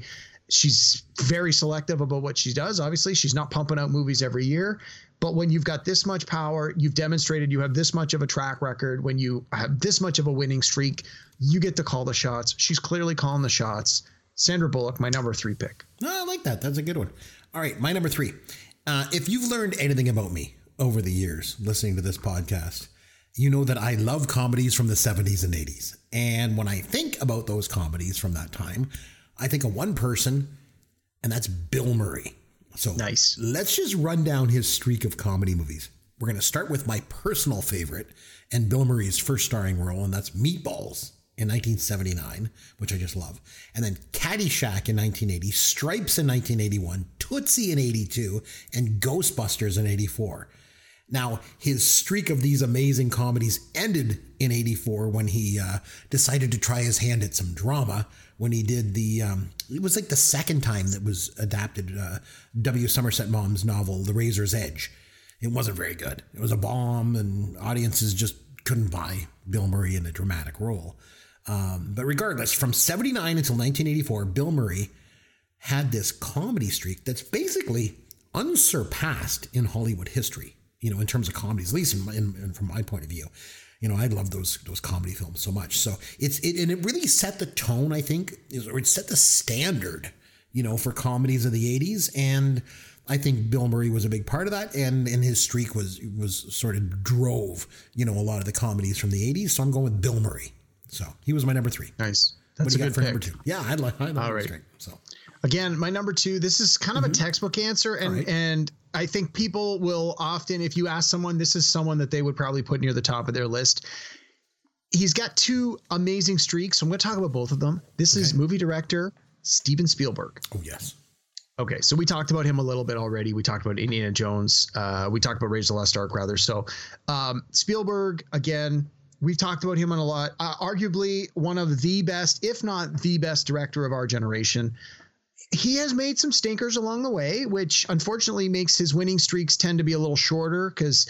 She's very selective about what she does. Obviously, she's not pumping out movies every year, But when you've got this much power, you've demonstrated you have this much of a track record, when you have this much of a winning streak, you get to call the shots. She's clearly calling the shots. Sandra Bullock, my number three pick. No, I like that. That's a good one. All right, my number three. Uh, if you've learned anything about me over the years listening to this podcast, you know that I love comedies from the 70s and 80s. And when I think about those comedies from that time, I think of one person, and that's Bill Murray. So Nice. let's just run down his streak of comedy movies. We're going to start with my personal favorite and Bill Murray's first starring role, and that's Meatballs in 1979, which I just love. And then Caddyshack in 1980, Stripes in 1981, Tootsie in 82, and Ghostbusters in 84. Now, his streak of these amazing comedies ended in 84 when he uh, decided to try his hand at some drama when he did the, um, it was like the second time that was adapted, uh, W. Somerset Maugham's novel, The Razor's Edge. It wasn't very good. It was a bomb, and audiences just couldn't buy Bill Murray in a dramatic role. Um, but regardless, from 79 until 1984, Bill Murray had this comedy streak that's basically unsurpassed in Hollywood history, you know, in terms of comedies, at least in, in, in- from my point of view. You know, I love those those comedy films so much. So it's it and it really set the tone, I think, or it set the standard, you know, for comedies of the 80s. And I think Bill Murray was a big part of that. And and his streak was was sort of drove, you know, a lot of the comedies from the 80s. So I'm going with Bill Murray. So he was my number three. Nice. What That's do a you good for pick. number two? Yeah, I'd like I like All it. So Again, my number two. This is kind of a textbook answer, and Mm-hmm. right. and I think people will often, if you ask someone, this is someone that they would probably put near the top of their list. He's got two amazing streaks. So I'm going to talk about both of them. This is movie director Steven Spielberg. oh yes. Okay, so we talked about him a little bit already. We talked about Indiana Jones. Uh, we talked about Raiders of the Lost Ark, rather. So um, Spielberg, again, we've talked about him on a lot. Uh, arguably one of the best, if not the best, director of our generation. He has made some stinkers along the way, which unfortunately makes his winning streaks tend to be a little shorter because,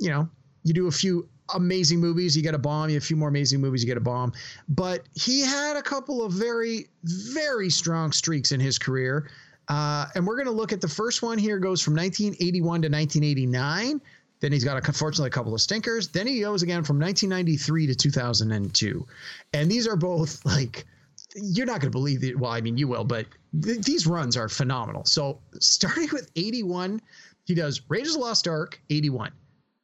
you know, you do a few amazing movies, you get a bomb. You have a few more amazing movies, you get a bomb. But he had a couple of very, very strong streaks in his career. Uh, and we're going to look at the first one here goes from 1981 to 1989. Then he's got, unfortunately, a couple of stinkers. Then he goes again from 1993 to 2002. And these are both like, you're not going to believe it. Well, I mean, you will, but th- these runs are phenomenal. So starting with 81, he does Raiders of the Lost Ark, 81.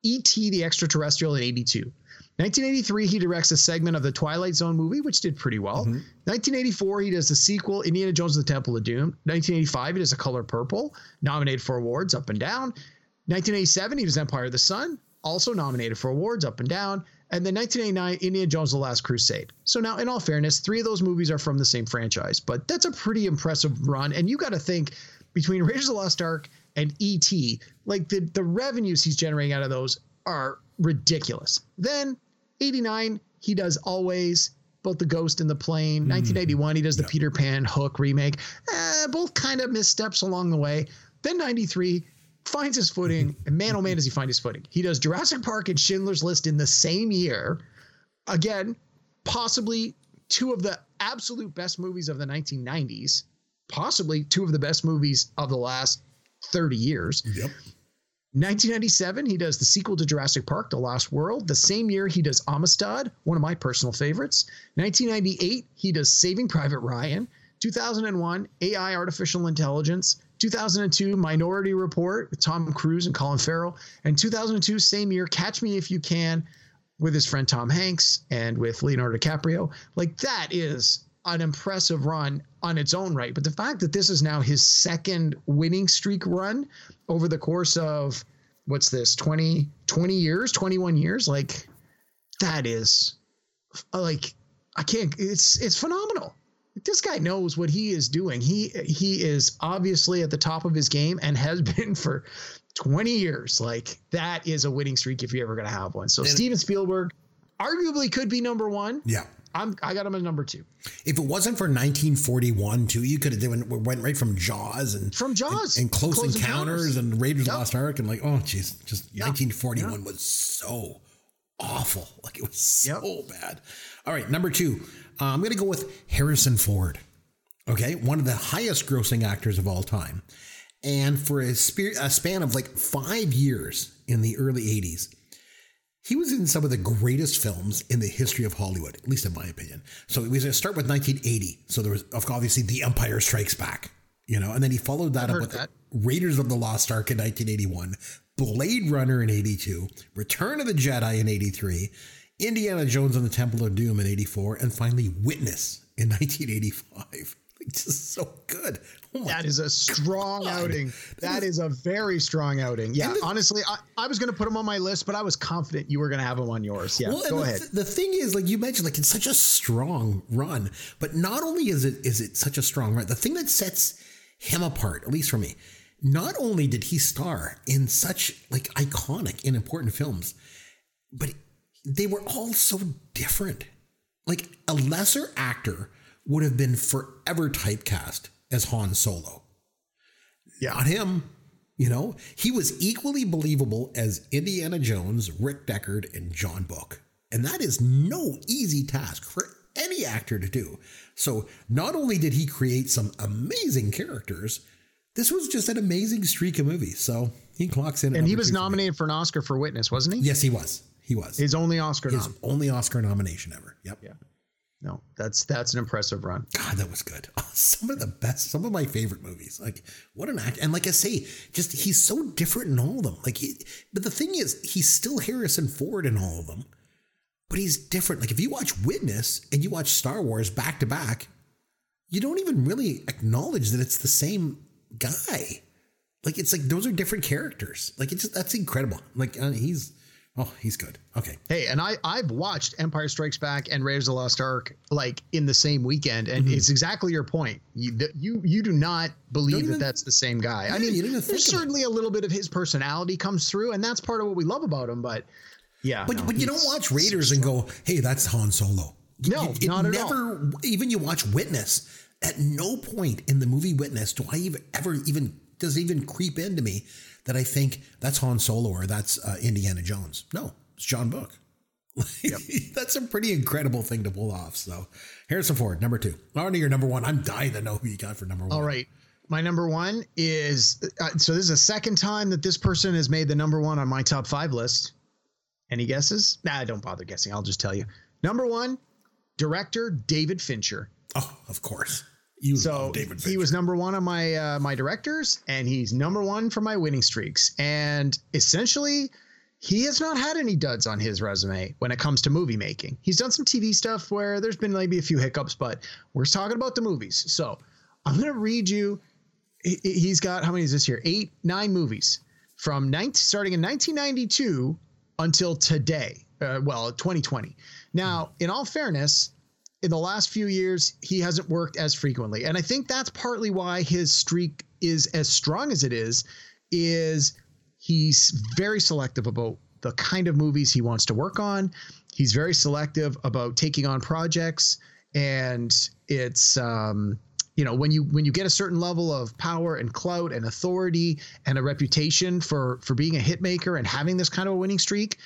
E.T. the Extraterrestrial in 82. 1983, he directs a segment of the Twilight Zone movie, which did pretty well. Mm-hmm. 1984, he does the sequel, Indiana Jones and the Temple of Doom. 1985, he does A Color Purple, nominated for awards up and down. 1987, he does Empire of the Sun, also nominated for awards up and down. And then 1989, Indiana Jones: The Last Crusade. So now, in all fairness, three of those movies are from the same franchise, but that's a pretty impressive run. And you got to think between Raiders of the Lost Ark and E.T., like the the revenues he's generating out of those are ridiculous. Then 89, he does Always, both The Ghost and the Plane. 1981, he does the Peter Pan Hook remake. Eh, both kind of missteps along the way. Then 93, finds his footing, mm-hmm. and man, oh man, does he find his footing. He does Jurassic Park and Schindler's List in the same year. Again, possibly two of the absolute best movies of the 1990s, possibly two of the best movies of the last 30 years. Yep. 1997, he does the sequel to Jurassic Park, The Lost World. The same year, he does Amistad, one of my personal favorites. 1998, he does Saving Private Ryan. 2001, AI Artificial Intelligence. 2002, Minority Report with Tom Cruise and Colin Farrell. And 2002, same year, Catch Me If You Can with his friend Tom Hanks and with Leonardo DiCaprio. Like that is an impressive run on its own right. But the fact that this is now his second winning streak run over the course of what's this 20 20 years, 21 years, like that is like I can't it's it's phenomenal. This guy knows what he is doing. He he is obviously at the top of his game and has been for 20 years. Like that is a winning streak if you're ever going to have one. So Steven Spielberg arguably could be number 1. Yeah. I'm I got him as number 2. If it wasn't for 1941, too, you could have went, went right from Jaws and From Jaws. and, and Close, Close Encounters, Encounters. and Raiders of the Lost Ark and like, oh, jeez, just 1941 was so awful. Like it was so Yep. bad. All right, number two, uh, I'm going to go with Harrison Ford. Okay, one of the highest grossing actors of all time. And for a, spe- a span of like five years in the early 80s, he was in some of the greatest films in the history of Hollywood, at least in my opinion. So we going to start with 1980. So there was obviously The Empire Strikes Back, you know, and then he followed that I've up with that. Raiders of the Lost Ark in 1981, Blade Runner in 82, Return of the Jedi in 83, Indiana Jones and the Temple of Doom in 84, and finally Witness in 1985. Like, just so good. Oh That is a strong God. outing. That is a very strong outing. Yeah, the- honestly, I, I was going to put him on my list, but I was confident you were going to have him on yours. Yeah, Well, go the, ahead. The thing is, like you mentioned, like it's such a strong run. But not only is it is it such a strong run, the thing that sets him apart, at least for me, not only did he star in such like iconic and important films, but they were all so different. Like a lesser actor would have been forever typecast as Han Solo. Yeah. Not him. You know, he was equally believable as Indiana Jones, Rick Deckard, and John Book. And that is no easy task for any actor to do. So, not only did he create some amazing characters, this was just an amazing streak of movies. So, he clocks in. And he was two for nominated for an Oscar for Witness, wasn't he? Yes, he was. He was. His only Oscar His nom. only Oscar nomination ever. Yep. Yeah. No, that's that's an impressive run. God, that was good. some of the best, some of my favorite movies. Like, what an act! And like I say, just he's so different in all of them. Like, he, but the thing is, he's still Harrison Ford in all of them, but he's different. Like, if you watch Witness and you watch Star Wars back to back, you don't even really acknowledge that it's the same guy. Like, it's like those are different characters. Like, it's just that's incredible. Like, uh, he's oh, he's good. Okay, Hey, and I I've watched Empire Strikes Back and Raiders of the Lost Ark like in the same weekend, and it's exactly your point. You that you you do not believe Mm-hmm. Don't that even- that's the same guy. Yeah, I mean, there's think it. certainly a little bit of his personality comes through, and that's part of what we love about him. But yeah, But no, but you don't watch Raiders and go, hey, that's Han Solo. No, it not at never, Even you watch Witness. At no point in the movie Witness do I even ever even does it even creep into me that I think that's Han Solo or that's uh, Indiana Jones. No, it's John Book. that's a pretty incredible thing to pull off. So Harrison Ford, number two. Already your number one. I'm dying to know who you got for number one. All right. My number one is uh, so this is the second time that this person has made the number one on my top five list. Any guesses? Nah, don't bother guessing. I'll just tell you. Number one, director David Fincher. Oh, of course. You So David he was number one on my uh, my directors, and he's number one for my winning streaks. And essentially, he has not had any duds on his resume when it comes to movie making. He's done some TV stuff where there's been maybe a few hiccups, but we're talking about the movies. So I'm going to read you. he- He's got how many is this here? Eight, nine movies from 19, starting in 1992 until today. Uh, well, 2020. Now, in all fairness, in the last few years, he hasn't worked as frequently. And I think that's partly why his streak is as strong as it is, is he's very selective about the kind of movies he wants to work on. He's very selective about taking on projects. And it's um, you know, when you when you get a certain level of power and clout and authority and a reputation for for being a hit maker and having this kind of a winning streak,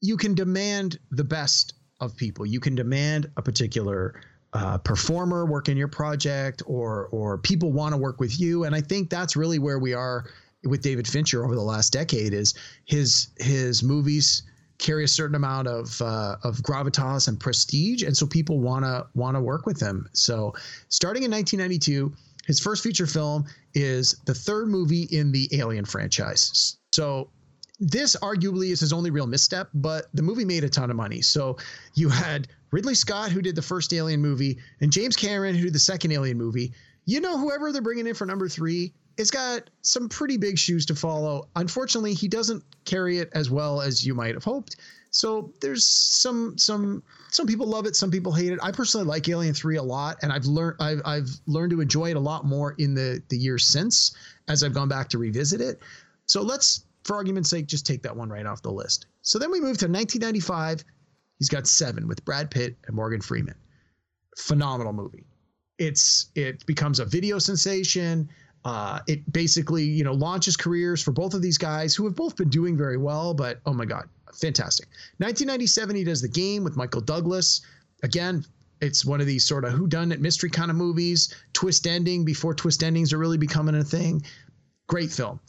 you can demand the best of people. You can demand a particular uh, performer work in your project, or or people want to work with you. And I think that's really where we are with David Fincher over the last decade. Is his his movies carry a certain amount of uh, of gravitas and prestige, and so people want to work with him. So starting in 1992. His first feature film is the third movie in the Alien franchise. So this arguably is his only real misstep, but the movie made a ton of money. So you had Ridley Scott, who did the first Alien movie, and James Cameron, who did the second Alien movie. You know, whoever they're bringing in for number three, it's got some pretty big shoes to follow. Unfortunately, he doesn't carry it as well as you might have hoped. So there's some some some people love it, some people hate it. I personally like Alien Three a lot, and I've learned I've I've learned to enjoy it a lot more in the the years since as I've gone back to revisit it. So let's, for argument's sake, just take that one right off the list. So then we move to 1995. He's got Seven with Brad Pitt and Morgan Freeman. Phenomenal movie. It's it becomes a video sensation. Uh, it basically you know launches careers for both of these guys who have both been doing very well. But oh my god, fantastic! 1997, he does The Game with Michael Douglas. Again, it's one of these sort of whodunit mystery kind of movies. Twist ending before twist endings are really becoming a thing. Great film.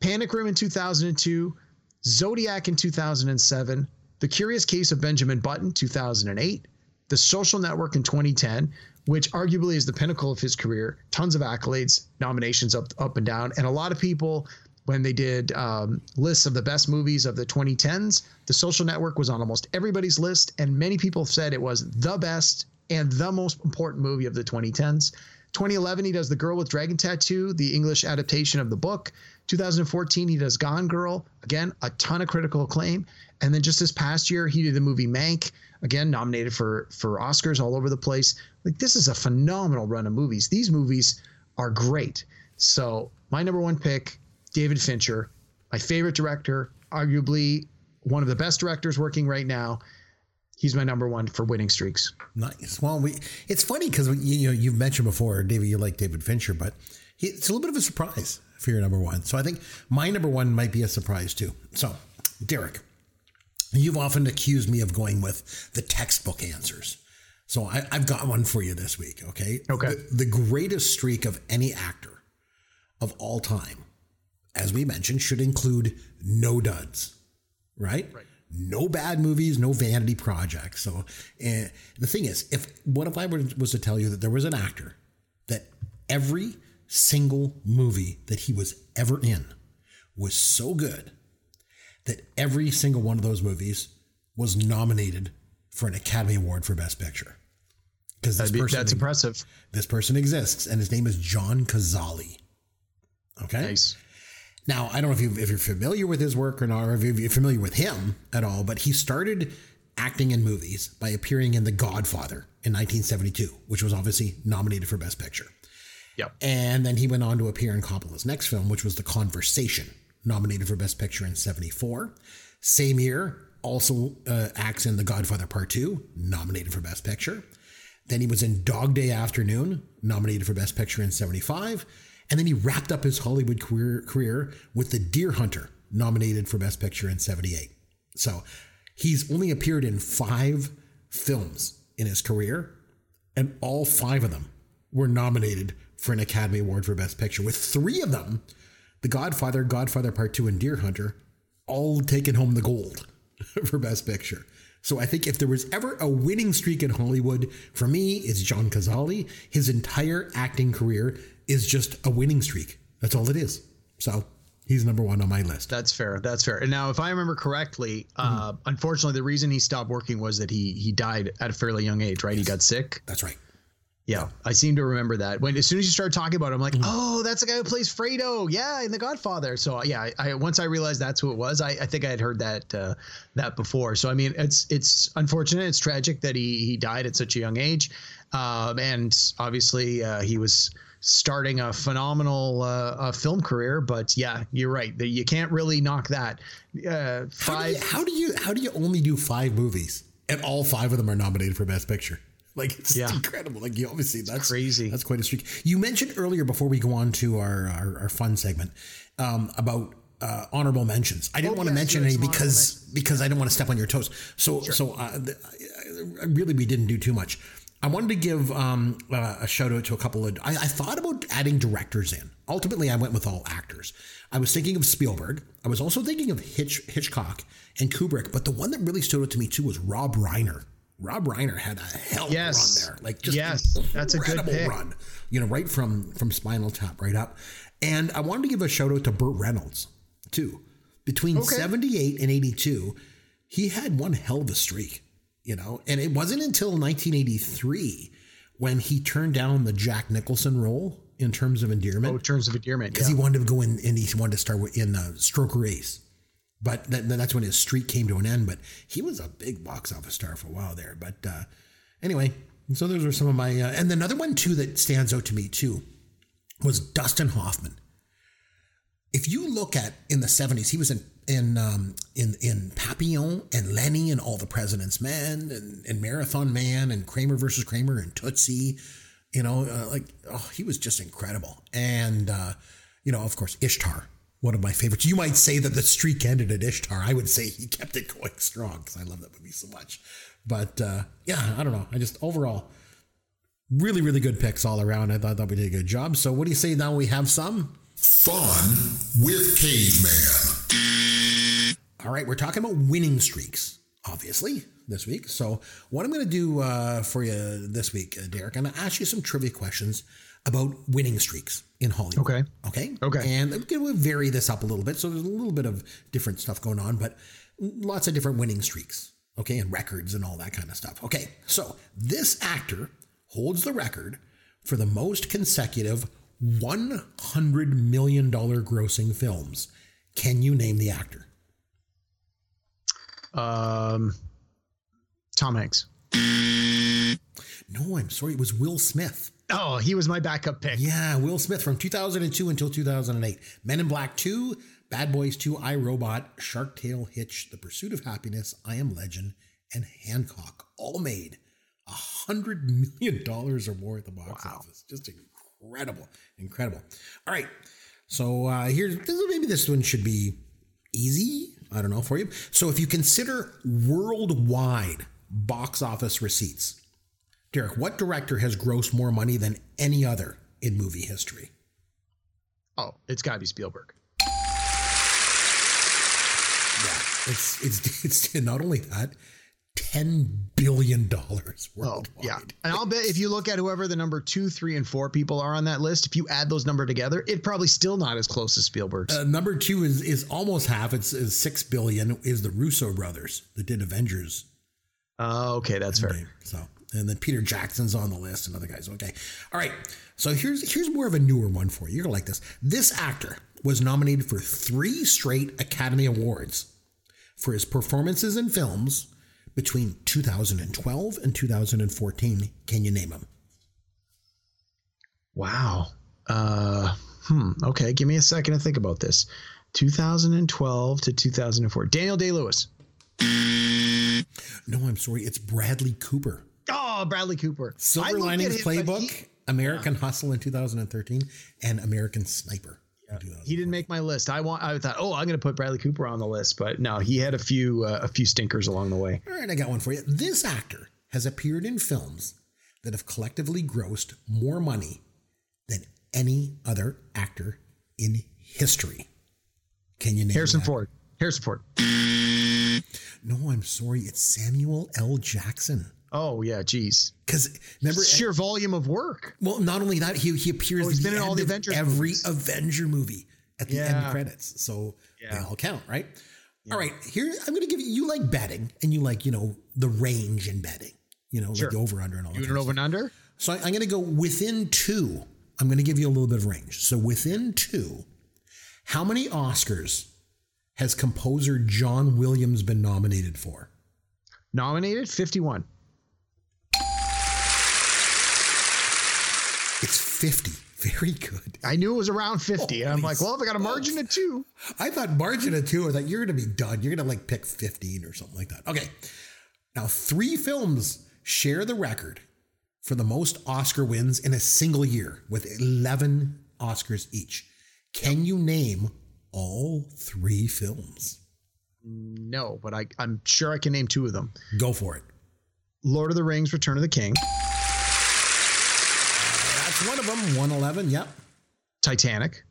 Panic Room in 2002, Zodiac in 2007, The Curious Case of Benjamin Button 2008, The Social Network in 2010, which arguably is the pinnacle of his career. Tons of accolades, nominations up up and down, and a lot of people when they did um, lists of the best movies of the 2010s, The Social Network was on almost everybody's list, and many people said it was the best and the most important movie of the 2010s. 2011, he does The Girl with Dragon Tattoo, the English adaptation of the book. 2014, he does Gone Girl. Again, a ton of critical acclaim. And then just this past year, he did the movie Mank, again nominated for for Oscars all over the place. Like this is a phenomenal run of movies. These movies are great. So my number one pick, David Fincher, my favorite director, arguably one of the best directors working right now. He's my number one for winning streaks. Nice. Well, we it's funny because you know you've mentioned before, David, you like David Fincher, but he, it's a little bit of a surprise for your number one. So I think my number one might be a surprise too. So, Derek, you've often accused me of going with the textbook answers. So I, have got one for you this week. Okay. Okay. The, the greatest streak of any actor of all time, as we mentioned, should include no duds. Right. Right no bad movies, no vanity projects. So uh, the thing is, if what if I was to tell you that there was an actor that every single movie that he was ever in was so good that every single one of those movies was nominated for an Academy Award for Best Picture. Because this be, person that's impressive. This person exists, and his name is John Cazale. Okay. Nice. Now, I don't know if, you, if you're familiar with his work or not, or if you're familiar with him at all, but he started acting in movies by appearing in The Godfather in 1972, which was obviously nominated for Best Picture. Yep. And then he went on to appear in Coppola's next film, which was The Conversation, nominated for Best Picture in 74. Same year, also uh, acts in The Godfather Part 2, nominated for Best Picture. Then he was in Dog Day Afternoon, nominated for Best Picture in 75. And then he wrapped up his Hollywood career, career with The Deer Hunter, nominated for Best Picture in 78. So he's only appeared in five films in his career, and all five of them were nominated for an Academy Award for Best Picture, with three of them, The Godfather, Godfather Part 2, and Deer Hunter, all taking home the gold for Best Picture. So I think if there was ever a winning streak in Hollywood, for me, it's John Cazale. His entire acting career is just a winning streak. That's all it is. So he's number one on my list. That's fair. That's fair. And now, if I remember correctly, mm-hmm. uh, unfortunately, the reason he stopped working was that he he died at a fairly young age. Right? Yes. He got sick. That's right. Yeah, I seem to remember that. When as soon as you started talking about it, I'm like, mm-hmm. oh, that's the guy who plays Fredo. Yeah, in The Godfather. So yeah, I, I once I realized that's who it was. I, I think I had heard that uh, that before. So I mean, it's it's unfortunate. It's tragic that he he died at such a young age, um, and obviously uh, he was starting a phenomenal uh, film career. But yeah, you're right. You can't really knock that. Uh, five. How do, you, how do you how do you only do five movies and all five of them are nominated for Best Picture? Like it's yeah. incredible. Like you obviously that's it's crazy. That's quite a streak. You mentioned earlier before we go on to our our, our fun segment um, about uh, honorable mentions. I didn't oh, want yes, to mention any because because I didn't want to step on your toes. So sure. so uh, the, really we didn't do too much. I wanted to give um, uh, a shout out to a couple of. I, I, thought about adding directors in. Ultimately, I went with all actors. I was thinking of Spielberg. I was also thinking of Hitch, Hitchcock and Kubrick. But the one that really stood out to me too was Rob Reiner. Rob Reiner had a hell of yes. a run there. Like just yes, that's a good pick. run. You know, right from from Spinal Tap right up. And I wanted to give a shout out to Burt Reynolds too. Between okay. 78 and 82, he had one hell of a streak, you know. And it wasn't until 1983 when he turned down the Jack Nicholson role in terms of endearment. Oh, terms of endearment, because yeah. he wanted to go in and he wanted to start in uh, Stroker Ace. But that, that's when his streak came to an end. But he was a big box office star for a while there. But uh, anyway, so those were some of my. Uh, and another one too that stands out to me too was Dustin Hoffman. If you look at in the '70s, he was in in um, in in Papillon and Lenny and All the President's Men and, and Marathon Man and Kramer versus Kramer and Tootsie. You know, uh, like oh, he was just incredible. And uh, you know, of course, Ishtar one of my favorites. You might say that the streak ended at Ishtar. I would say he kept it going strong because I love that movie so much. But uh, yeah, I don't know. I just overall really, really good picks all around. I thought that we did a good job. So what do you say now we have some Fun with Caveman. All right, we're talking about winning streaks, obviously, this week. So, what I'm going to do uh, for you this week, uh, Derek, I'm going to ask you some trivia questions about winning streaks in Hollywood. Okay. Okay. Okay. And to vary this up a little bit. So, there's a little bit of different stuff going on, but lots of different winning streaks. Okay. And records and all that kind of stuff. Okay. So, this actor holds the record for the most consecutive $100 million grossing films. Can you name the actor? Um, Tom Hanks. No, I'm sorry. It was Will Smith. Oh, he was my backup pick. Yeah, Will Smith from 2002 until 2008. Men in Black 2, Bad Boys 2, I Robot, Shark Tale, Hitch, The Pursuit of Happiness, I Am Legend, and Hancock all made a hundred million dollars or more at the box office. Just incredible, incredible. All right, so uh, here's this, maybe this one should be easy. I don't know for you. So if you consider worldwide box office receipts, Derek, what director has grossed more money than any other in movie history? Oh, it's got to be Spielberg. Yeah, it's it's it's not only that, ten billion dollars Oh, worldwide. yeah. And I'll bet if you look at whoever the number two, three, and four people are on that list, if you add those number together, it probably still not as close as Spielberg's. Uh, number two is is almost half. It's, is six billion. Is the Russo brothers that did Avengers? Oh, okay, that's fair. So and then Peter Jackson's on the list and other guys. Okay, all right. So here's here's more of a newer one for you. You're gonna like this. This actor was nominated for three straight Academy Awards for his performances in films between 2012 and 2014. Can you name them? Wow. Uh, hmm. Okay, give me a second to think about this. 2012 to 2004. Daniel Day Lewis. No, I'm sorry. It's Bradley Cooper. Oh, Bradley Cooper. Silver Linings Playbook, He, American Hustle in 2013, and American Sniper. in 2014. he didn't make my list. I want. I thought, oh, I'm going to put Bradley Cooper on the list, but no, he had a few uh, a few stinkers along the way. All right, I got one for you. This actor has appeared in films that have collectively grossed more money than any other actor in history. Can you name Harrison that? Ford. Harrison Ford. No, I'm sorry. It's Samuel L. Jackson. Oh yeah, geez. Because remember, Sheer volume of work. well, not only that, he he appears Oh, he's been in all the Avengers every movies. Avenger movie at the end credits. So they Yeah. all count, right? All right, here I'm going to give you. You like betting, and you like you know the range in betting. You know, Sure. like the over under and all that. You an over and under? So I- I'm going to go within two. I'm going to give you a little bit of range. So within two, how many Oscars has composer John Williams been nominated for? Nominated 51. It's 50. Very good. I knew it was around 50. and I'm like, well, if I got a margin of two. I thought margin of two. I thought you're going to be done. You're going to like pick 15 or something like that. Okay. Now, three films share the record for the most Oscar wins in a single year with 11 Oscars each. Can you name all three films? No, but I, I'm sure I can name two of them. Go for it. Lord of the Rings, Return of the King, That's one of them. 111. Yep. Titanic,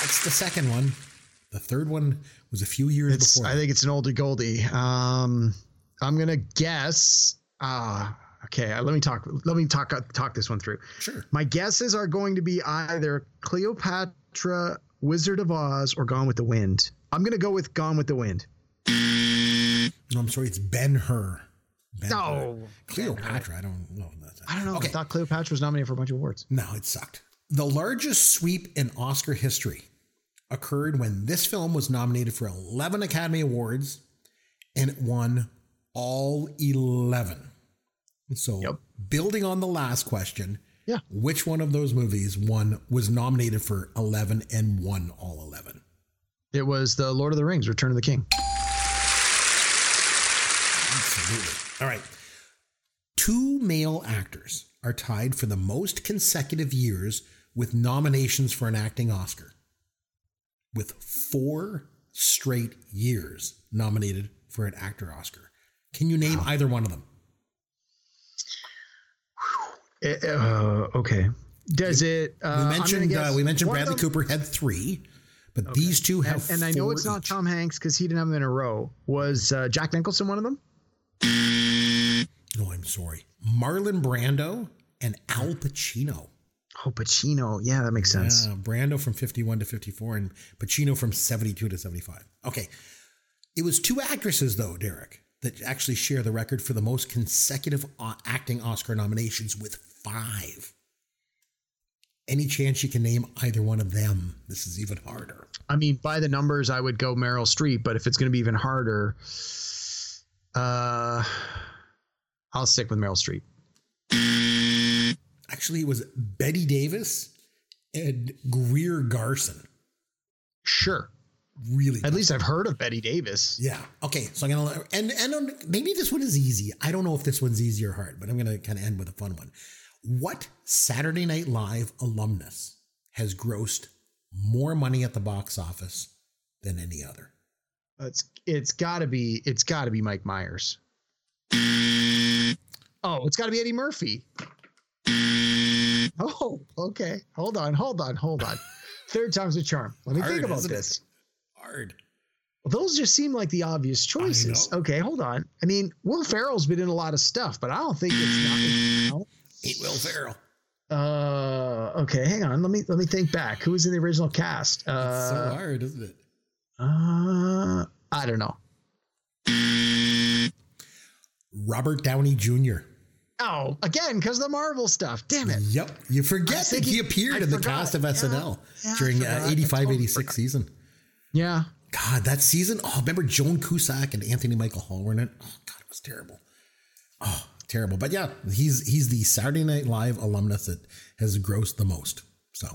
That's the second one. The third one was a few years It's before. I think it's an oldie Goldie. Um, I'm gonna guess. Ah, okay. uh, Let me talk. Let me talk talk this one through. Sure. My guesses are going to be either Cleopatra, Wizard of Oz, or Gone with the Wind. I'm gonna go with Gone with the Wind. No, I'm sorry. It's Ben Hur. Ben No. Cleopatra. I don't know. I don't know. Okay. I thought Cleopatra was nominated for a bunch of awards. No, it sucked. The largest sweep in Oscar history occurred when this film was nominated for 11 Academy Awards and it won all 11. So, Yep. building on the last question, Yeah. which one of those movies won was nominated for 11 and won all 11? It was the Lord of the Rings, Return of the King. Absolutely. All right. Two male actors are tied for the most consecutive years with nominations for an acting Oscar, with four straight years nominated for an actor Oscar. Can you name either one of them? Eh, uh, okay. Does it? Uh, We mentioned uh, we mentioned Bradley Cooper had three, but these two And, have and I know it's not. Tom Hanks because he didn't have them in a row. Was uh, Jack Nicholson one of them? No, I'm sorry. Marlon Brando and Al Pacino. Oh, Pacino. Yeah, that makes sense. Yeah, Brando from 51 to 54 and Pacino from 72 to 75. Okay. It was two actresses, though, Derek, that actually share the record for the most consecutive uh, acting Oscar nominations with five. Any chance you can name either one of them? This is even harder. I mean, by the numbers, I would go Meryl Streep, but if it's going to be even harder, uh, I'll stick with Meryl Streep. Actually, it was Betty Davis and Greer Garson. Sure. Really? At least I've heard of Betty Davis. Yeah. Okay. So I'm gonna and and maybe this one is easy. I don't know if this one's easy or hard, but I'm gonna kind of end with a fun one. What Saturday Night Live alumnus has grossed more money at the box office than any other? It's it's got to be it's got to be Mike Myers. Oh, it's got to be Eddie Murphy. Oh, okay. Hold on, hold on, hold on. Third time's a charm. Let me Hard, think about isn't it? this. Hard. Those just seem like the obvious choices. Okay, hold on. I mean, Will Ferrell's been in a lot of stuff, but I don't think it's not. Ain't Will Ferrell. Uh, okay, hang on. Let me let me think back. Who was in the original cast? It's so Uh, hard, isn't it? Uh I don't know. Robert Downey Jr. Oh, again, because the Marvel stuff. Damn it. Yep. You forget that he appeared I in the forgot. cast of Yeah. SNL Yeah, during forgot. uh, I 85, totally 86 forgot. season. Yeah. God, that season. Oh, remember Joan Cusack and Anthony Michael Hall were in it? Oh, God, it was terrible. Oh, terrible. But yeah, he's he's the Saturday Night Live alumnus that has grossed the most. So,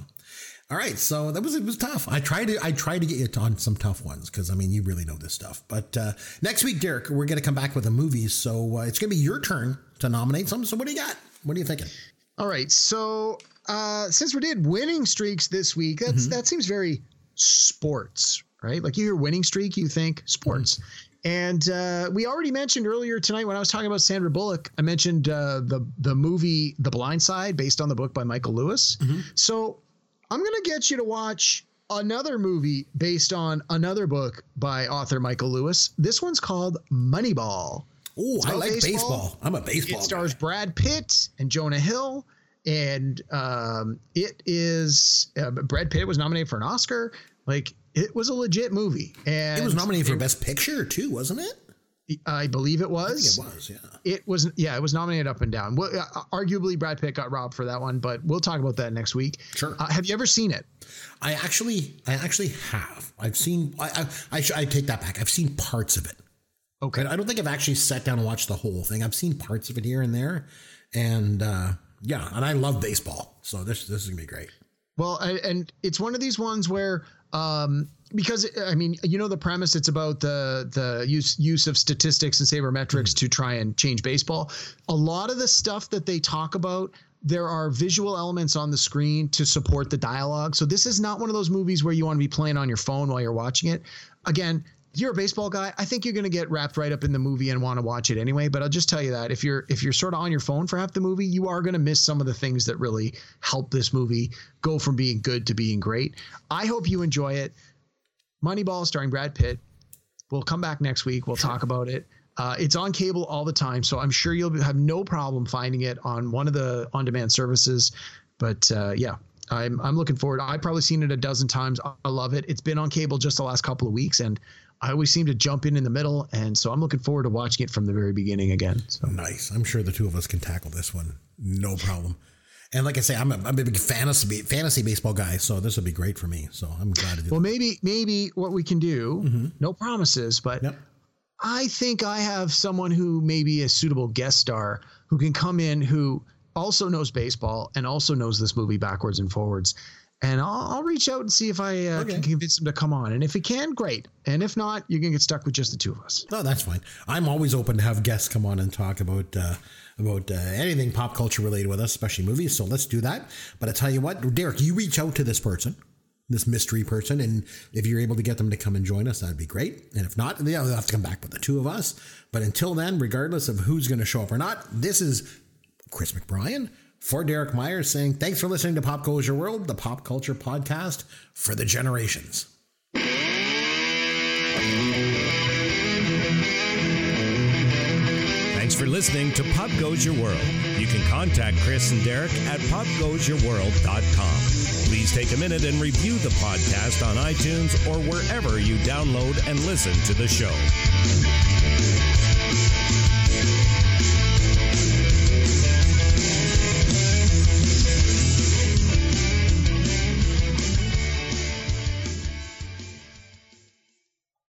all right. So that was it was tough. I tried to I tried to get you on some tough ones because I mean you really know this stuff. But uh, next week, Derek, we're gonna come back with a movie. So uh, it's gonna be your turn to nominate something. So what do you got? What are you thinking? All right. So uh since we did winning streaks this week, that's that seems very sports, right? Like you hear winning streak, you think sports. And uh, we already mentioned earlier tonight when I was talking about Sandra Bullock, I mentioned uh, the the movie The Blind Side, based on the book by Michael Lewis. So I'm gonna get you to watch another movie based on another book by author Michael Lewis. This one's called Moneyball. Oh, I like baseball. baseball. I'm a baseball. It stars guy. Brad Pitt and Jonah Hill, and um, it is uh, Brad Pitt was nominated for an Oscar. Like it was a legit movie, and It was nominated for Best Picture too, wasn't it? I believe it I was. it was. Yeah. It was yeah, it was nominated up and down. Well, uh, arguably Brad Pitt got robbed for that one, but we'll talk about that next week. Sure. Uh, have you ever seen it? I actually, I actually have. I've seen. I, I, I, I take that back. I've seen parts of it. Okay. I don't think I've actually sat down and watched the whole thing. I've seen parts of it here and there, and uh, yeah, and I love baseball, so this this is gonna be great. Well, I, and it's one of these ones where, um, because I mean, you know, the premise it's about the the use use of statistics and sabermetrics mm-hmm. to try and change baseball. A lot of the stuff that they talk about, there are visual elements on the screen to support the dialogue. So this is not one of those movies where you want to be playing on your phone while you're watching it. Again. You're a baseball guy. I think you're going to get wrapped right up in the movie and want to watch it anyway. But I'll just tell you that if you're if you're sort of on your phone for half the movie, you are going to miss some of the things that really help this movie go from being good to being great. I hope you enjoy it. Moneyball starring Brad Pitt. We'll come back next week. We'll talk about it. Uh, it's on cable all the time, so I'm sure you'll have no problem finding it on one of the on-demand services. But uh, yeah, I'm I'm looking forward. I've probably seen it a dozen times. I love it. It's been on cable just the last couple of weeks, and I always seem to jump in in the middle, and so I'm looking forward to watching it from the very beginning again. So Nice. I'm sure the two of us can tackle this one, no problem. And like I say, I'm a, I'm a big fantasy fantasy baseball guy, so this would be great for me. So I'm glad to do. It. Well, that. maybe maybe what we can do. Mm-hmm. No promises, but. Yep. I think I have someone who may be a suitable guest star who can come in who also knows baseball and also knows this movie backwards and forwards. And I'll, I'll reach out and see if I uh, Okay. can convince him to come on. And if he can, great. And if not, you're to get stuck with just the two of us. No, that's fine. I'm always open to have guests come on and talk about uh, about uh, anything pop culture related with us, especially movies. So let's do that. But I tell you what, Derek, you reach out to this person, this mystery person, and if you're able to get them to come and join us, that'd be great. And if not, they'll have to come back with the two of us. But until then, regardless of who's going to show up or not, this is Chris McBrien For Derek Myers saying, thanks for listening to Pop Goes Your World, the pop culture podcast for the generations. Thanks for listening to Pop Goes Your World. You can contact Chris and Derek at popgoesyourworld.com. Please take a minute and review the podcast on iTunes or wherever you download and listen to the show.